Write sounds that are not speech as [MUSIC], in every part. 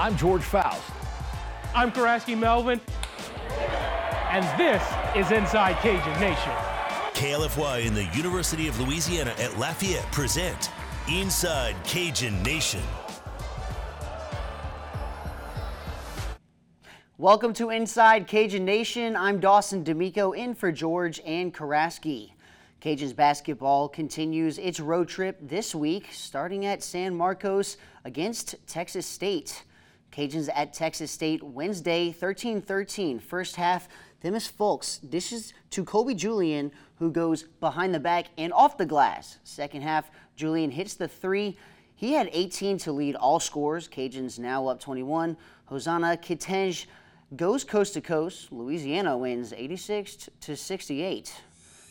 I'm George Faust. I'm Karaski Melvin, and this is Inside Cajun Nation. KLFY and the University of Louisiana at Lafayette present Inside Cajun Nation. Welcome to Inside Cajun Nation. I'm Dawson D'Amico in for George and Karaski. Cajuns basketball continues its road trip this week, starting at San Marcos against Texas State. Cajuns at Texas State Wednesday, 13-13. First half, Themus Fulks dishes to Kobe Julien, who goes behind the back and off the glass. Second half, Julien hits the three. He had 18 to lead all scores. Cajuns now up 21. Hosanna Kitenge goes coast to coast. Louisiana wins 86 to 68.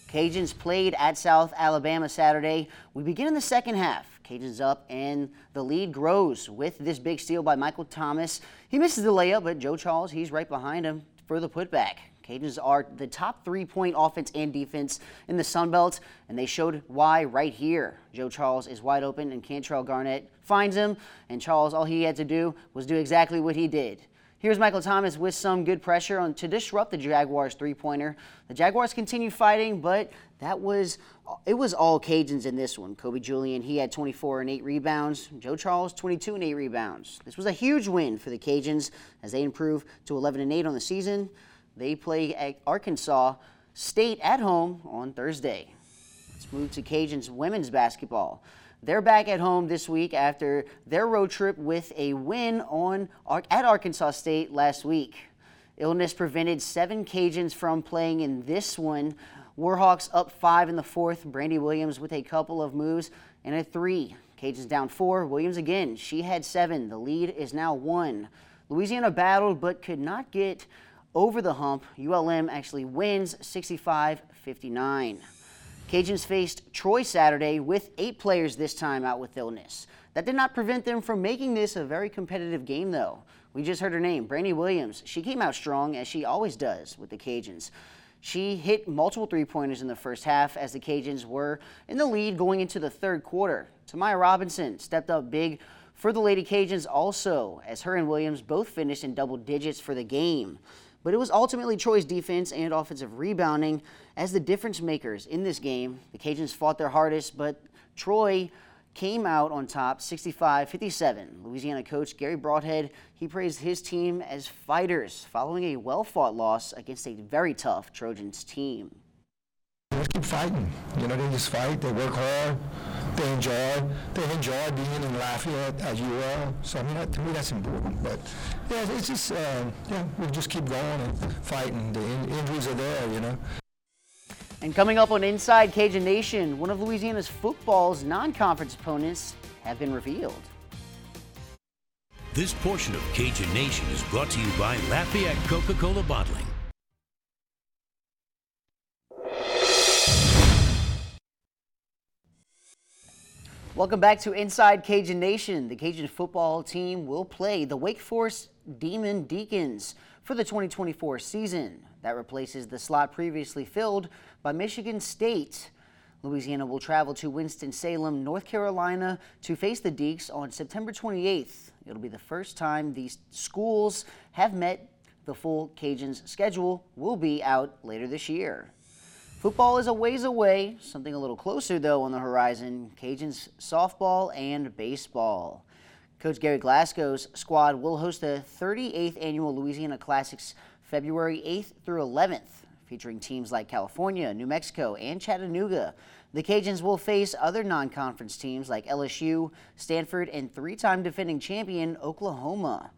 Cajuns played at South Alabama Saturday. We begin in the second half. Cajuns up and the lead grows with this big steal by Michael Thomas. He misses the layup, but Joe Charles, he's right behind him for the putback. Cajuns are the top three-point offense and defense in the Sun Belt, and they showed why right here. Joe Charles is wide open, and Cantrell Garnett finds him, and Charles, all he had to do was do exactly what he did. Here's Michael Thomas with some good pressure on, to disrupt the Jaguars three-pointer. The Jaguars continue fighting, but that was it was all Cajuns in this one. Kobe Julien, he had 24 and 8 rebounds. Joe Charles, 22 and 8 rebounds. This was a huge win for the Cajuns as they improve to 11 and 8 on the season. They play Arkansas State at home on Thursday. Let's move to Cajuns women's basketball. They're back at home this week after their road trip with a win on at Arkansas State last week. Illness prevented seven Cajuns from playing in this one. Warhawks up five in the fourth. Brandi Williams with a couple of moves and a three. Cajuns down four. Williams again. She had seven. The lead is now one. Louisiana battled but could not get over the hump. ULM actually wins 65 59. Cajuns faced Troy Saturday with eight players this time out with illness. That did not prevent them from making this a very competitive game, though. We just heard her name, Brandi Williams. She came out strong, as she always does with the Cajuns. She hit multiple three pointers in the first half as the Cajuns were in the lead going into the third quarter. Tamaya Robinson stepped up big for the Lady Cajuns also, as her and Williams both finished in double digits for the game. But it was ultimately Troy's defense and offensive rebounding as the difference makers in this game. The Cajuns fought their hardest, but Troy came out on top 65-57. Louisiana coach Garry Brodhead, he praised his team as fighters following a well-fought loss against a very tough Trojans team. They keep fighting. You know, they just fight. They work hard. They enjoy. They enjoy being in Lafayette as you are. So I mean, that, to me, that's important. But yeah, it's just uh, yeah, we just keep going and fighting. The in- injuries are there, you know. And coming up on Inside Cajun Nation, one of Louisiana's football's non-conference opponents have been revealed. This portion of Cajun Nation is brought to you by Lafayette Coca-Cola Bottling. Welcome back to Inside Cajun Nation. The Cajun football team will play the Wake Forest Demon Deacons for the 2024 season. That replaces the slot previously filled by Michigan State. Louisiana will travel to Winston-Salem, North Carolina to face the Deacs on September 28th. It'll be the first time these schools have met. The full Cajuns schedule will be out later this year. Football is a ways away, something a little closer though on the horizon. Cajuns softball and baseball. Coach Gerry Glasgow's squad will host the 38th annual Louisiana Classics February 8th through 11th, featuring teams like California, New Mexico, and Chattanooga. The Cajuns will face other non-conference teams like LSU, Stanford, and three-time defending champion Oklahoma.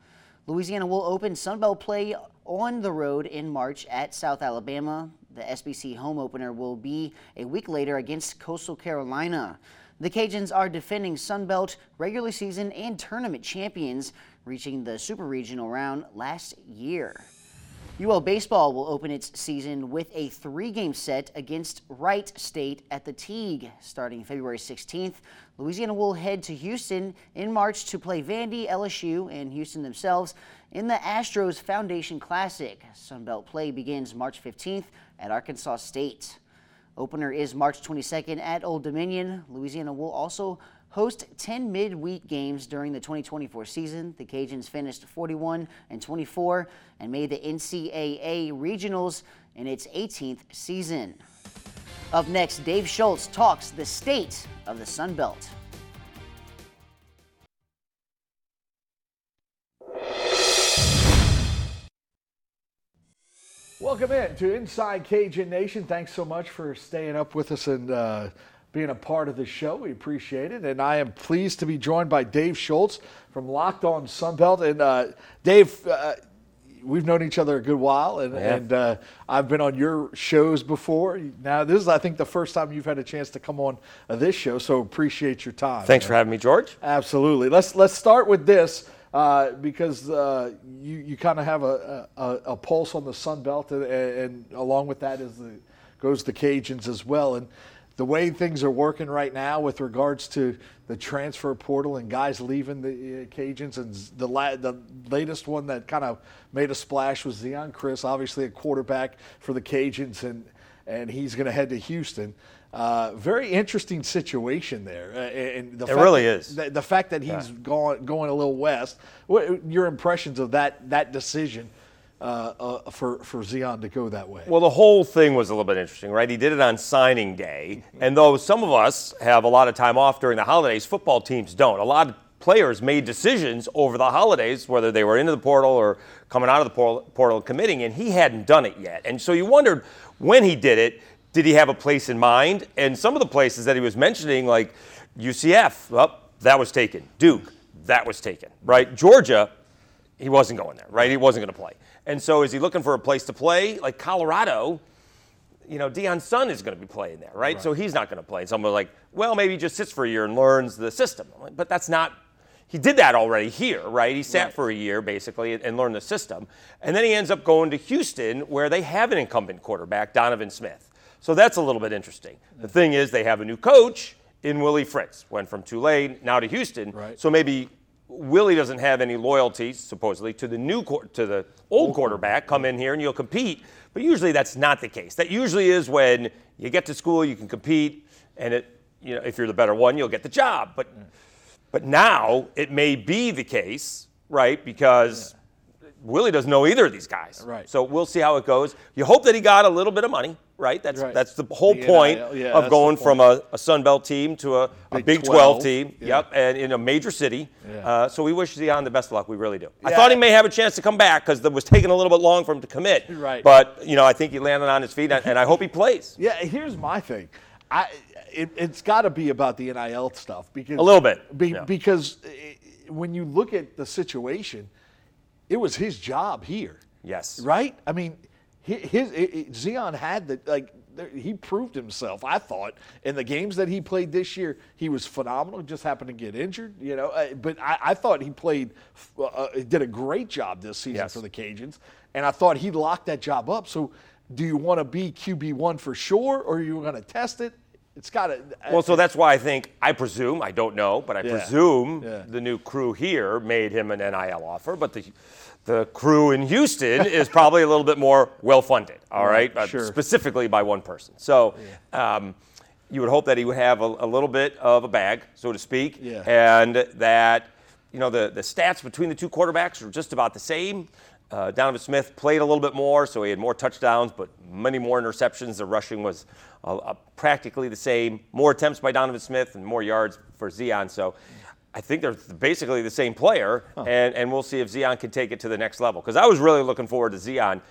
Louisiana will open Sunbelt play on the road in March at South Alabama. The SBC home opener will be a week later against Coastal Carolina. The Cajuns are defending Sunbelt regular season and tournament champions, reaching the Super Regional round last year. UL Baseball will open its season with a three-game set against Wright State at the Tigue starting February 16th. Louisiana will head to Houston in March to play Vandy, LSU, and Houston themselves in the Astros Foundation Classic. Sunbelt play begins March 15th at Arkansas State. Opener is March 22nd at Old Dominion. Louisiana will also host 10 midweek games during the 2024 season. The Cajuns finished 41 and 24 and made the NCAA regionals in its 18th season. Up next, Dave Schultz talks the state of the Sun Belt. Welcome in to Inside Cajun Nation. Thanks so much for staying up with us and uh, being a part of the show. We appreciate it. And I am pleased to be joined by Dave Schultz from Locked On Sunbelt. And uh, Dave, uh, we've known each other a good while, and, Yeah. and uh, I've been on your shows before. Now, this is, I think, the first time you've had a chance to come on uh, this show, so appreciate your time. Thanks man. for having me, George. Absolutely. Let's let's start with this uh, because uh, you you kind of have a, a, a pulse on the Sun Belt, and, and along with that is the goes the Cajuns as well. And the way things are working right now with regards to the transfer portal and guys leaving the uh, Cajuns, and the la- the latest one that kind of made a splash was Zeon Chriss, obviously a quarterback for the Cajuns, and and he's going to head to Houston. Uh, very interesting situation there, uh, and the It fact really that- is. the, the fact that he's gone going a little west. What your impressions of that that decision uh, uh, for for Zeon to go that way? Well, the whole thing was a little bit interesting, right? He did it on signing day. And though some of us have a lot of time off during the holidays, football teams don't. A lot of players made decisions over the holidays, whether they were into the portal or coming out of the portal, portal committing, and he hadn't done it yet. And so you wondered when he did it, did he have a place in mind? And some of the places that he was mentioning, like UCF, well, that was taken. Duke, that was taken, right? Georgia, he wasn't going there, right? He wasn't going to play. And so is he looking for a place to play? Like Colorado, you know, Deion's son is going to be playing there, right? So he's not going to play. And someone's like, well, maybe he just sits for a year and learns the system. Like, But that's not, he did that already here, right? He sat for a year basically and, and learned the system. And then he ends up going to Houston where they have an incumbent quarterback, Donovan Smith. So that's a little bit interesting. The thing is, they have a new coach in Willie Fritz. Went from Tulane now to Houston. Right. So maybe Willie doesn't have any loyalty, supposedly, to the new to the old quarterback. Come in here and you'll compete. But usually that's not the case. That usually is when you get to school, you can compete, and it, you know, if you're the better one, you'll get the job. But but now it may be the case, right? Because Willie doesn't know either of these guys. Right. So we'll see how it goes. You hope that he got a little bit of money, right? That's Right. that's the whole The point NIL, yeah, of going the from a, a Sun Belt team to a, a Big Big 12, 12, team. yeah. Yep, and in a major city. Yeah. Uh, so we wish Zeon the best of luck. We really do. I thought he may have a chance to come back because it was taking a little bit long for him to commit. Right. But you know, I think he landed on his feet, and I hope he plays. [LAUGHS] yeah, here's my thing. I it, it's got to be about the NIL stuff because A little bit, Be. Because eh, when you look at the situation, it was his job here. Yes. right? I mean, hi- his, i Zeon had the like he proved himself. I thought in the games that he played this year, he was phenomenal. Just happened to get injured, you know. Uh, but I, I thought he played, uh, uh, did a great job this season Yes. for the Cajuns, and I thought he locked that job up. So, do you want to be QB one for sure, or are you going to test it? It's got to. Well, so that's why I think, I presume, I don't know, but I Yeah. presume Yeah. the new crew here made him an NIL offer, but the, the crew in Houston is probably a little bit more well funded, all right? Uh, sure. Specifically by one person. So um, you would hope that he would have a, a little bit of a bag, so to speak, Yeah. and that, you know, the, the stats between the two quarterbacks are just about the same. Uh, Donovan Smith played a little bit more, so he had more touchdowns, but many more interceptions. The rushing was uh, uh, practically the same. More attempts by Donovan Smith and more yards for Zeon. So I think they're basically the same player, and, and we'll see if Zeon can take it to the next level. Because I was really looking forward to Zeon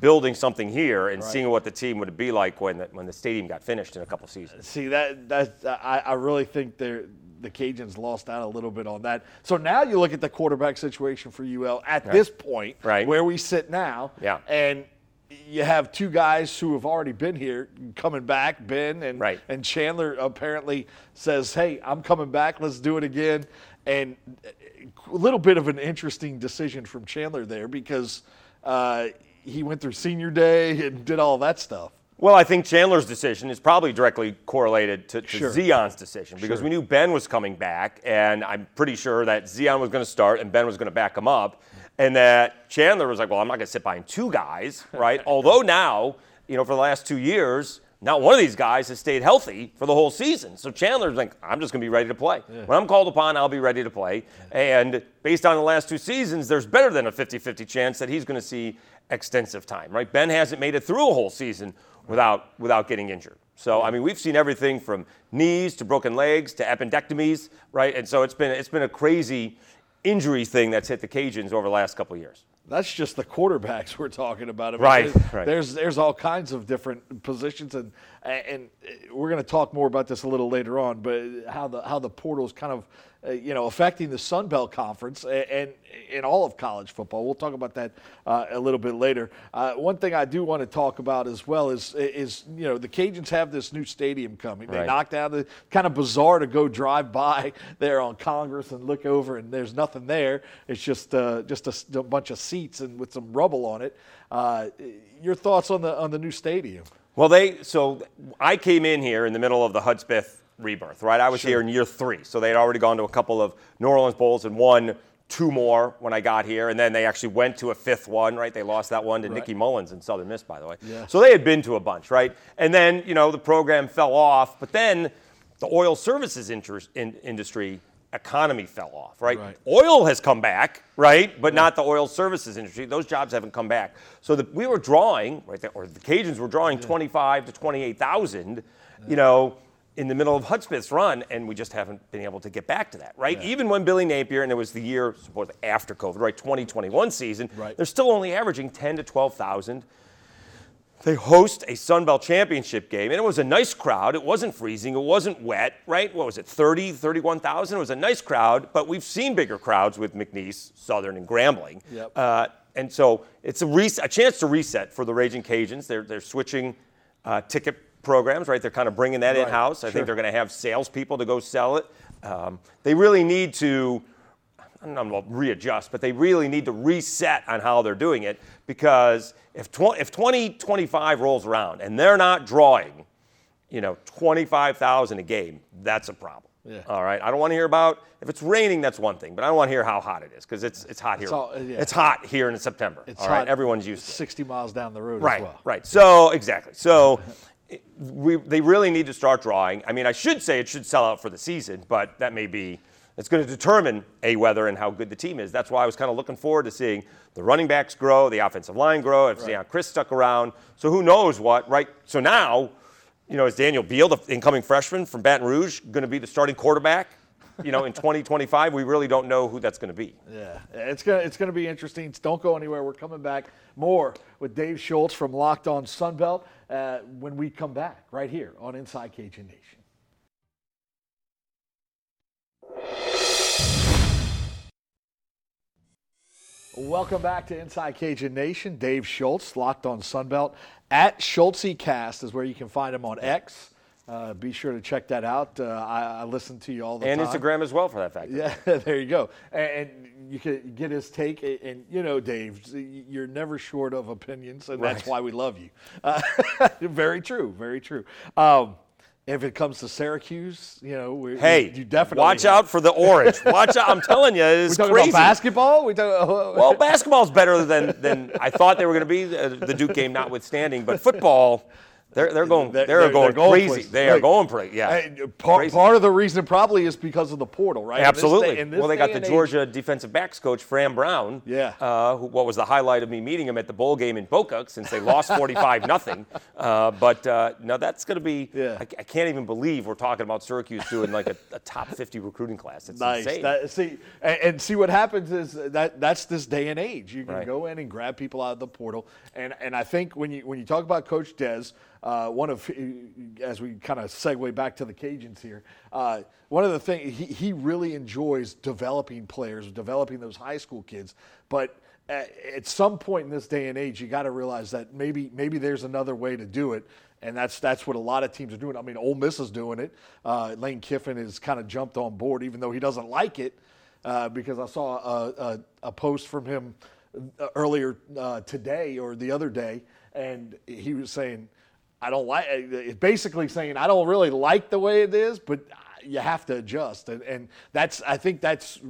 building something here and seeing what the team would be like when the, when the stadium got finished in a couple seasons. See that that I, I really think they're the Cajuns lost out a little bit on that. So now you look at the quarterback situation for UL at this point, Right. where we sit now, Yeah. and you have two guys who have already been here coming back, Ben and Right. and Chandler apparently says, "Hey, I'm coming back. Let's do it again." And a little bit of an interesting decision from Chandler there because uh, he went through senior day and did all that stuff. Well, I think Chandler's decision is probably directly correlated to, to Sure. Zeon's decision because Sure. we knew Ben was coming back, and I'm pretty sure that Zeon was going to start and Ben was going to back him up, and that Chandler was like, "Well, I'm not going to sit behind two guys, right?" [LAUGHS] Although now, you know, for the last two years, not one of these guys has stayed healthy for the whole season. So Chandler's like, I'm just going to be ready to play. When I'm called upon, I'll be ready to play. And based on the last two seasons, there's better than a 50 50 chance that he's going to see extensive time, right? Ben hasn't made it through a whole season without, without getting injured. So, I mean, we've seen everything from knees to broken legs to appendectomies, right? And so it's been, it's been a crazy injury thing that's hit the Cajuns over the last couple of years. That's just the quarterbacks [LAUGHS] we're talking about. I mean, Right, there's, right. There's there's all kinds of different positions, and and we're going to talk more about this a little later on. But how the how the portal is kind of uh, you know affecting the Sun Belt Conference and, in all of college football. We'll talk about that uh, a little bit later. Uh, one thing I do want to talk about as well is is you know the Cajuns have this new stadium coming. They Right. knocked down the kind of bizarre to go drive by [LAUGHS] there on Congress and look over and there's nothing there. It's just uh, just a, a bunch of seats and with some rubble on it. Uh, your thoughts on the on the new stadium? Well, they so I came in here in the middle of the Hudspeth rebirth, right? I was here in year three, so they had already gone to a couple of New Orleans bowls and won two more when I got here, and then they actually went to a fifth one, right? They lost that one to Nicky Mullens in Southern Miss, by the way. Yeah. So they had been to a bunch, right? And then you know the program fell off, but then the oil services interest, in, industry economy fell off, right? Right. Oil has come back, right? But not the oil services industry. Those jobs haven't come back. So the, we were drawing, right, there, or the Cajuns were drawing 25 to 28,000, you know, in the middle of Hudspeth's run, and we just haven't been able to get back to that, right? Even when Billy Napier, and it was the year supposed after COVID, right, 2021 season, Right. they're still only averaging 10 to 12,000 they host a Sun Belt championship game, and it was a nice crowd. It wasn't freezing, it wasn't wet, right? What was it, 30, 31,000? It was a nice crowd, but we've seen bigger crowds with McNeese, Southern, and Grambling. Yep. Uh, and so it's a, res- a chance to reset for the Raging Cajuns. They're, they're switching uh, ticket programs, right? They're kind of bringing that Right, in house. I sure. think they're going to have salespeople to go sell it. Um, they really need to. I don't know, readjust, but they really need to reset on how they're doing it because if, tw- if 2025 rolls around and they're not drawing, you know, 25,000 a game, that's a problem. Yeah. All right. I don't want to hear about if it's raining. That's one thing, but I don't want to hear how hot it is because it's it's hot here. It's all- yeah. It's hot here in September. It's all right. hot Everyone's used to it. 60 miles down the road Right, as well. right. So exactly. So we, they really need to start drawing. I mean, I should say it should sell out for the season, but that may be. It's going to determine a whether and how good the team is. That's why I was kind of looking forward to seeing the running backs grow, the offensive line grow. If Zeon Chriss stuck around, so who knows what? Right. So now, you know, is Daniel Beal, the incoming freshman from Baton Rouge, going to be the starting quarterback? You know, in 2025, we really don't know who that's going to be. Yeah, it's gonna it's gonna be interesting. Don't go anywhere. We're coming back more with Dave Schultz from Locked On Sunbelt uh, when we come back right here on Inside Cajun Nation. Welcome back to Inside Cajun Nation. Dave Schultz, Locked On Sunbelt. At Schultzycast is where you can find him on X. Uh, be sure to check that out. Uh, I, I listen to you all the And time. And Instagram as well, for that fact. Yeah, [LAUGHS] there you go. And, and you can get his take. And, and, you know, Dave, you're never short of opinions, and that's why we love you. Uh, [LAUGHS] very true. Very true. Um, if it comes to Syracuse, you know, we, Hey, you definitely watch out for the orange. Watch out! I'm telling you, [LAUGHS] We it's talking crazy. about basketball? We talk, Well, basketball's better than, than I thought they were going to be, uh, the Duke game notwithstanding. But football, they're, they're going they're, They're- going, going crazy. places. They are Right. going crazy. Yeah, part, Crazy. part of the reason probably is because of the portal, right? In this Absolutely. in this well, they got the and age- Georgia defensive backs coach, Fran Brown. Yeah. Uh, who, what was the highlight of me meeting him at the bowl game in Boca since they lost 45 [LAUGHS] nothing. Uh, but uh, no, that's going to be. Yeah. I, I can't even believe we're talking about Syracuse doing like a, a top 50 recruiting class. It's Nice. insane. That, see, and, and see what happens is that that's this day and age. You can Right. go in and grab people out of the portal, and and I think when you when you talk about Coach Des, uh, one of as we kind of segue back to the Cajuns here, uh, one of the things he, he really enjoys developing players, developing those high school kids, but. At at some point in this day and age, you got to realize that maybe maybe there's another way to do it, and that's that's what a lot of teams are doing. I mean, Ole Miss is doing it. Uh, Lane Kiffin has kind of jumped on board, even though he doesn't like it uh, because I saw a, a, a post from him uh, earlier uh, today or the other day, and he was saying, "I don't like." It's basically saying, "I don't really like the way it is, but you have to adjust," and and that's I think that's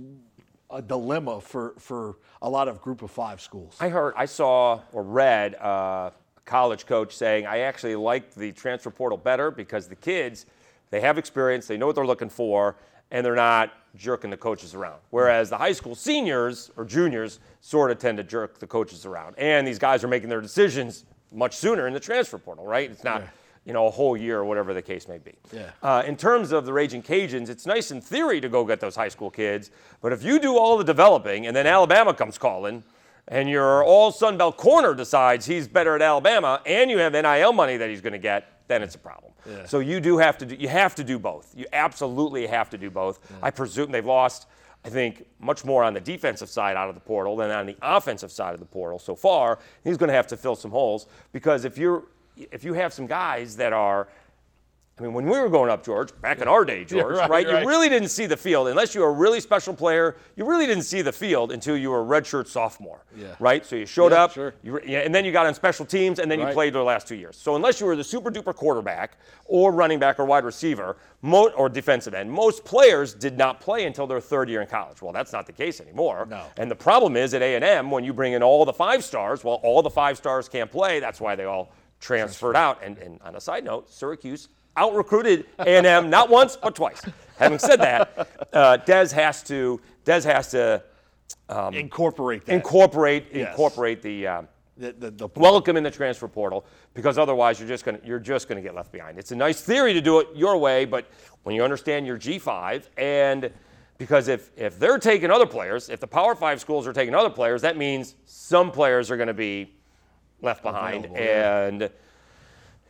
a dilemma for for a lot of Group of Five schools. I heard, I saw or read uh, a college coach saying, I actually like the transfer portal better because the kids, they have experience, they know what they're looking for, and they're not jerking the coaches around. Whereas the high school seniors or juniors sort of tend to jerk the coaches around. And these guys are making their decisions much sooner in the transfer portal, right? It's not. You know, a whole year or whatever the case may be. Yeah. Uh, in terms of the Raging Cajuns, it's nice in theory to go get those high school kids, but if you do all the developing and then Alabama comes calling, and your all Sun Belt corner decides he's better at Alabama, and you have NIL money that he's going to get, then it's a problem. So you do have to do, you have to do both. You absolutely have to do both. I presume they've lost, I think, much more on the defensive side out of the portal than on the offensive side of the portal so far. He's going to have to fill some holes because if you're if you have some guys that are I mean, when we were growing up, George, back in our day, [LAUGHS] George, right, right, right. You really didn't see the field unless you were a really special player. You really didn't see the field until you were a redshirt sophomore, Yeah. right? So you showed Yeah, up, sure. you were- yeah, and then you got on special teams, and then you played the last two years. So unless you were the super duper quarterback or running back or wide receiver mo- or defensive end, most players did not play until their third year in college. Well, that's not the case anymore. No. And the problem is at A&M when you bring in all the five stars, well, all the five stars can't play. That's why they all transferred out. And, and on a side note, Syracuse out recruited A&M not once but twice. Having said that, uh, Des has to Des has to incorporate that. incorporate Yes. incorporate the. Um, the, the, the welcome in the transfer portal because otherwise you're just going to you're just to get left behind. It's a nice theory to do it your way, but when you understand your G5 and because if if they're taking other players, if the Power 5 schools are taking other players, that means some players are going to be left behind and. yeah.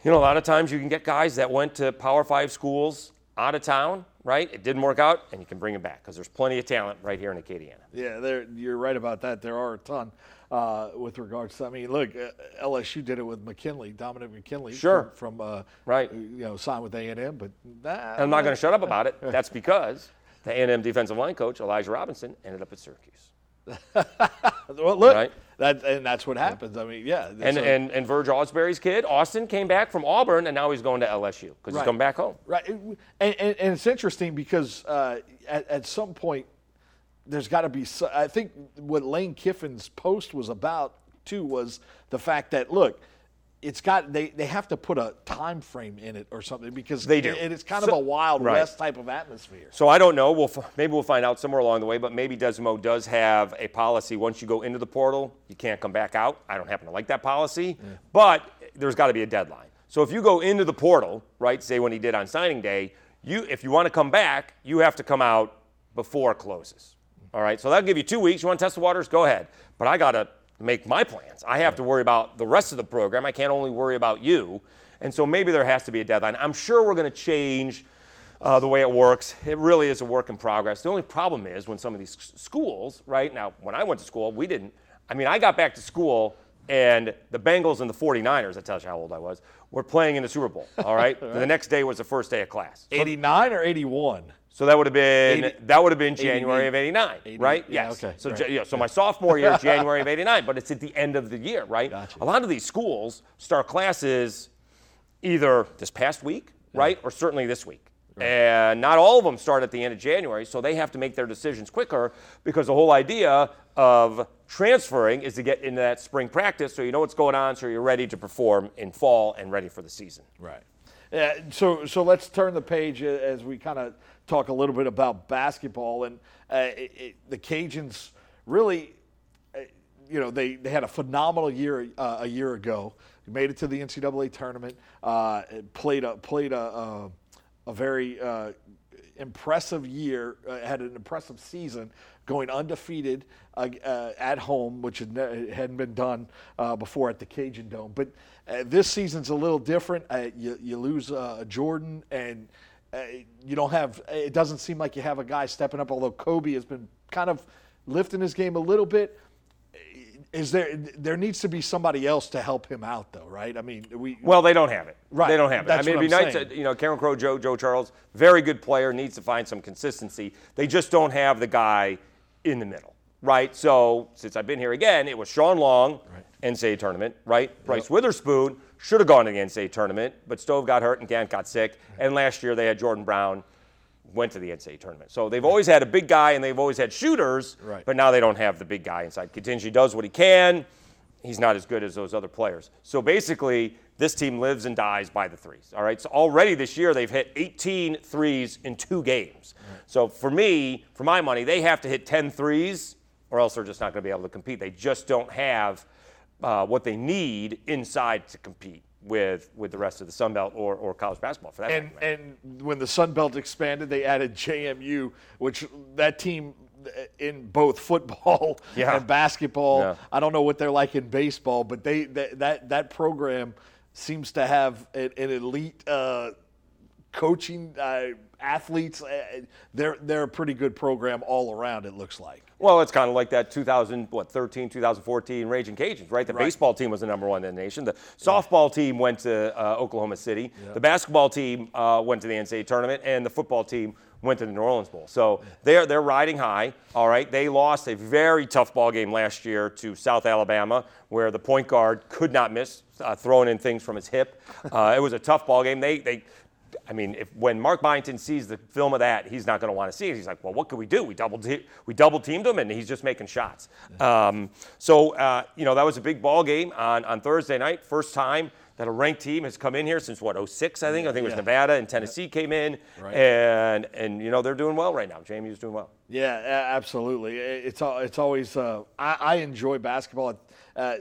And you know a lot of times you can get guys that went to Power 5 schools out of town, right? It didn't work out and you can bring them back because there's plenty of talent right here in Acadiana. Yeah, you're right about that. There are a ton uh, with regards to. I mean, look, uh, LSU did it with McKinley, Dominic McKinley. Sure. From, from uh, Right. You know, signed with A and M, but nah, I'm not going to shut up about it. [LAUGHS] That's because the A&M defensive line coach Elijah Robinson ended up at Syracuse. [LAUGHS] Well, look, Right. that and that's what happens. I mean, yeah. And so- and and Virge Ausberry's kid Austin came back from Auburn and now he's going to LSU because he's Right. come back home. Right, and, and, and it's interesting because uh, at, at some point there's got to be. I think what Lane Kiffin's post was about too was the fact that look, it's got they, they have to put a time frame in it or something because They do. It, it's kind So- of a wild right. west type of atmosphere. So I don't know. We'll f- maybe we'll find out somewhere along the way. But maybe Desmo does have a policy. Once you go into the portal, you can't come back out. I don't happen to like that policy, but there's got to be a deadline. So if you go into the portal, right, say when he did on signing day, you if you want to come back, you have to come out before it closes. All right. So that'll give you two weeks. You want to test the waters? Go ahead. But I got to make my plans. I have to worry about the rest of the program. I can't only worry about you. And so maybe there has to be a deadline. I'm sure we're going to change uh, the way it works. It really is a work in progress. The only problem is when some of these schools, right now, when I went to school, we didn't. I mean, I got back to school and the Bengals and the 49ers, that tells you how old I was, were playing in the Super Bowl. All right. [LAUGHS] The next day was the first day of class. So, 89 or 81? So that would have been 80 that would have been January of 89, right? yeah, yes. okay, So right. Yeah, so my sophomore year, [LAUGHS] January of 89, but it's at the end of the year, right? Gotcha. A lot of these schools start classes either this past week, right, or certainly this week. And not all of them start at the end of January, so they have to make their decisions quicker because the whole idea of transferring is to get into that spring practice so you know what's going on, so you're ready to perform in fall and ready for the season. Right. Yeah, so so let's turn the page uh, as we kind of talk a little bit about basketball and uh, it, it, the Cajuns really, uh, you know, they, they had a phenomenal year uh, a year ago. Made it to the NCAA tournament. Uh, played a played a a, a very uh, impressive year. Uh, had an impressive season, going undefeated uh, uh, at home, which had ne- hadn't been done uh, before at the Cajun Dome. But uh, this season's a little different. Uh, you, you lose uh, Jordan, and uh, you don't have. It doesn't seem like you have a guy stepping up. Although Kobe has been kind of lifting his game a little bit. Is there there needs to be somebody else to help him out though, right? I mean, we Well, they don't have it. Right. They don't have it. That's I mean, it'd be I'm nice saying. to, you know, Cameron Crowe, Joe, Joe Charles, very good player, needs to find some consistency. They just don't have the guy in the middle, right? So since I've been here again, it was Shawn Long, NCAA tournament, right? Bryce Witherspoon should have gone to the NCAA tournament, but Stove got hurt and Gant got sick. And last year they had Jordan Brown, went to the NCAA tournament. So they've always had a big guy and they've always had shooters, Right. but now they don't have the big guy inside. Contingency does what he can. He's not as good as those other players. So basically, this team lives and dies by the threes. All right. So already this year, they've hit 18 threes in two games. So for me, for my money, they have to hit 10 threes or else they're just not going to be able to compete. They just don't have uh, what they need inside to compete with with the rest of the Sun Belt or, or college basketball for that And matter. and when the Sun Belt expanded, they added JMU, which that team in both [LAUGHS] football Yeah. and basketball. Yeah. I don't know what they're like in baseball, but they that that, that program seems to have an, an elite uh, coaching uh, athletes. Uh, they're they're a pretty good program all around. It looks like. Well, it's kind of like that 2000, what, 13, 2014 Raging Cajuns, right? The baseball team was the number one in the nation. The softball team went to uh, Oklahoma City. The basketball team uh, went to the NCAA tournament, and the football team went to the New Orleans Bowl. So they're they're riding high. All right, they lost a very tough ball game last year to South Alabama, where the point guard could not miss, uh, throwing in things from his hip. Uh, it was a tough ball game. They they. I mean, if when Mark Byington sees the film of that, he's not going to want to see it. He's like, "Well, what could we do? We double te- we double teamed him, and he's just making shots." Um, so, uh, you know, that was a big ball game on, on Thursday night. First time that a ranked team has come in here since what 06, I think. I think it was Yeah. Nevada and Tennessee came in, and and you know they're doing well right now. JMU's doing well. Yeah, absolutely. It's it's always. Uh, I, I enjoy basketball. Uh,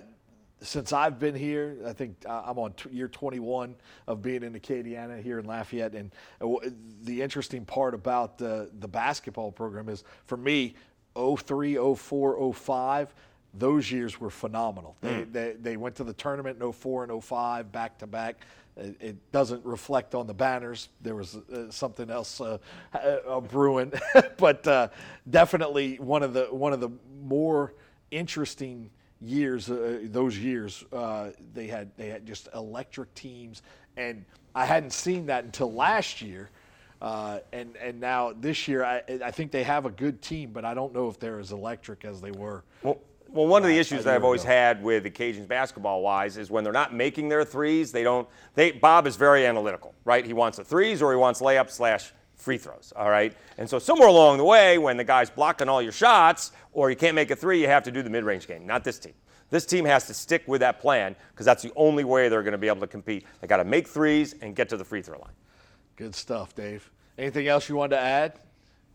since I've been here, I think uh, I'm on t- year 21 of being in Acadiana here in Lafayette. And uh, the interesting part about the the basketball program is, for me, 03, 04, 05. Those years were phenomenal. They, they, they went to the tournament in 04 and 05 back to back. It, it doesn't reflect on the banners. There was uh, something else uh, uh, brewing, [LAUGHS] but uh, definitely one of the one of the more interesting years. Uh, those years, uh, they had they had just electric teams, and I hadn't seen that until last year. Uh, and and now this year, I, I think they have a good team, but I don't know if they're as electric as they were. Well, well, one of the issues that I've always had with the Cajuns basketball wise is when they're not making their threes, they don't. They Bob is very analytical, right? He wants the threes or he wants layups slash free throws, all right. And so somewhere along the way, when the guy's blocking all your shots or you can't make a three, you have to do the mid-range game. Not this team. This team has to stick with that plan because that's the only way they're going to be able to compete. They got to make threes and get to the free throw line. Good stuff, Dave. Anything else you wanted to add?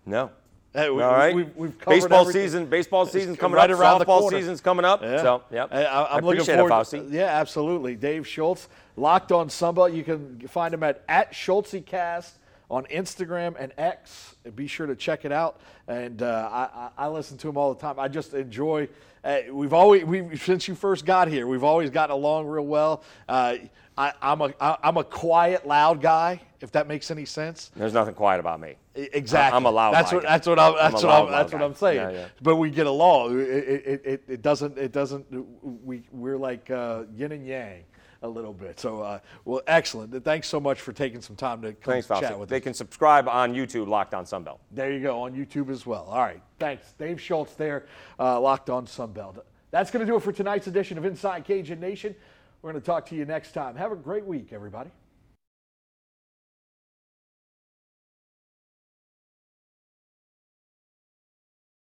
No. [LAUGHS] Hey, we- All right. we've- we've baseball everything. season. Baseball season's [LAUGHS] coming right up. around Softball season's coming up. So, yep. I, I, am looking appreciate forward. it, Faust. yeah, absolutely. Dave Schultz, locked on Sunbelt. You can find him at at SchultzyCast on Instagram and X. Be sure to check it out. And uh, I, I, I listen to him all the time. I just enjoy. Uh, we've always we since you first got here, we've always gotten along real well. Uh, I, I'm a I, I'm a quiet, loud guy. If that makes any sense. There's nothing quiet about me. Exactly. I'm a loud That's what. guy. That's what I'm. I'm what loud I'm. That's what. I'm saying. Yeah, yeah. But we get along. It, it, it, it doesn't. It doesn't. We we're like uh, yin and yang a little bit. So uh, well, excellent. Thanks so much for taking some time to come Thanks, chat with They us. can subscribe on YouTube, Locked On Sunbelt. There you go on YouTube as well. All right. Thanks, Dave Schultz. There, uh, locked on Sunbelt. That's going to do it for tonight's edition of Inside Cajun Nation. We're going to talk to you next time. Have a great week, everybody.